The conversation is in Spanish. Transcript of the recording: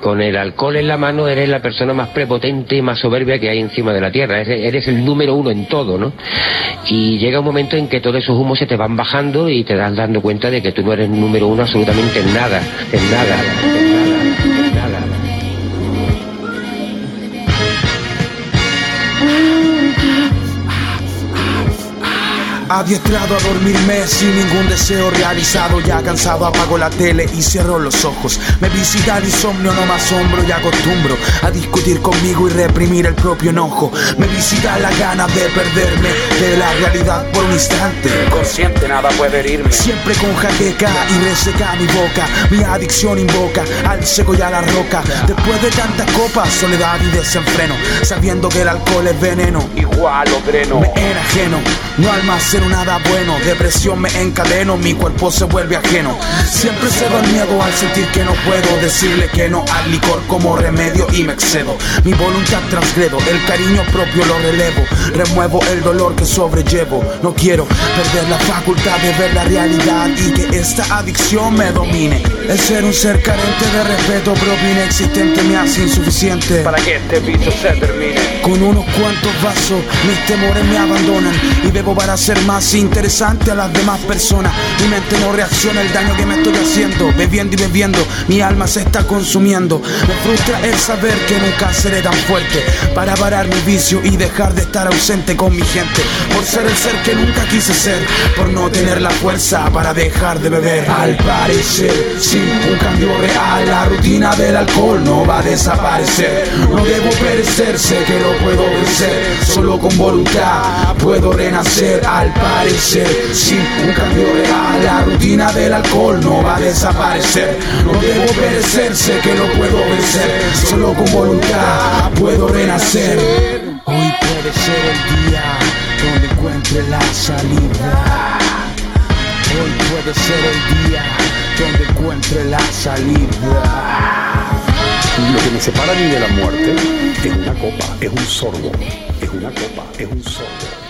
con el alcohol en la mano eres la persona más prepotente y más soberbia que hay encima de la tierra. Eres, el número uno en todo, ¿no? Y llega un momento en que todos esos humos se te van bajando y te das dando cuenta de que tú no eres número uno absolutamente en nada, en nada, en nada. Adiestrado a dormirme sin ningún deseo realizado Ya cansado apago la tele y cierro los ojos. Me visita el insomnio, no me asombro y acostumbro A discutir conmigo y reprimir el propio enojo. Me visita la gana de perderme de la realidad por un instante. Consciente, nada puede herirme. Siempre con jaqueca y reseca mi boca. Mi adicción invoca al seco y a la roca. Después de tantas copas, soledad y desenfreno. Sabiendo que el alcohol es veneno. Igual lo dreno. me enajeno, no almaceno nada bueno, depresión me encadeno, mi cuerpo se vuelve ajeno. Siempre cedo el miedo al sentir que no puedo decirle que no al licor como remedio y me excedo. Mi voluntad transgredo, el cariño propio lo relevo, remuevo el dolor que sobrellevo. No quiero perder la facultad de ver la realidad y que esta adicción me domine. El ser un ser carente de respeto propio inexistente me hace insuficiente. Para que este piso se termine. Con unos cuantos vasos, mis temores me abandonan y bebo para ser más interesante a las demás personas. Mi mente no reacciona al daño que me estoy haciendo. Bebiendo y bebiendo, mi alma se está consumiendo. Me frustra el saber que nunca seré tan fuerte para parar mi vicio y dejar de estar ausente con mi gente. Por ser el ser que nunca quise ser, por no tener la fuerza para dejar de beber. Al parecer, sin un cambio real, la rutina del alcohol no va a desaparecer. No debo perecer, sé que lo puedo vencer. Solo con voluntad puedo renacer. Al parecer, sin un cambio real, la rutina del alcohol no va a desaparecer. No debo perecer, sé que lo puedo vencer. Solo con voluntad puedo renacer. Hoy puede ser el día donde encuentre la salida. Hoy puede ser el día donde encuentre la salida. Lo que me separa a mí de la muerte es una copa, es un sorbo, es una copa, es un sorbo.